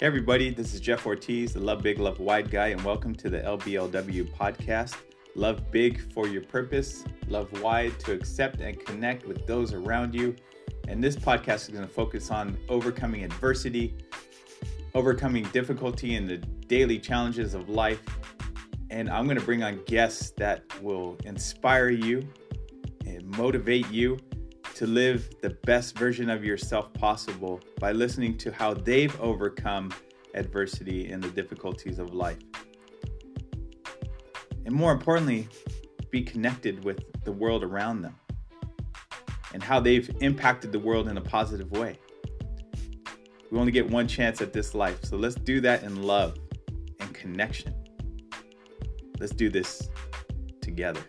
Hey everybody, this is Jeff Ortiz, the Love Big, Love Wide guy, and welcome to the LBLW podcast. Love big for your purpose, love wide to accept and connect with those around you. And this podcast is going to focus on overcoming adversity, overcoming difficulty in the daily challenges of life. And I'm going to bring on guests that will inspire you and motivate you to live the best version of yourself possible by listening to how they've overcome adversity and the difficulties of life. And more importantly, be connected with the world around them and how they've impacted the world in a positive way. We only get one chance at this life, so let's do that in love and connection. Let's do this together.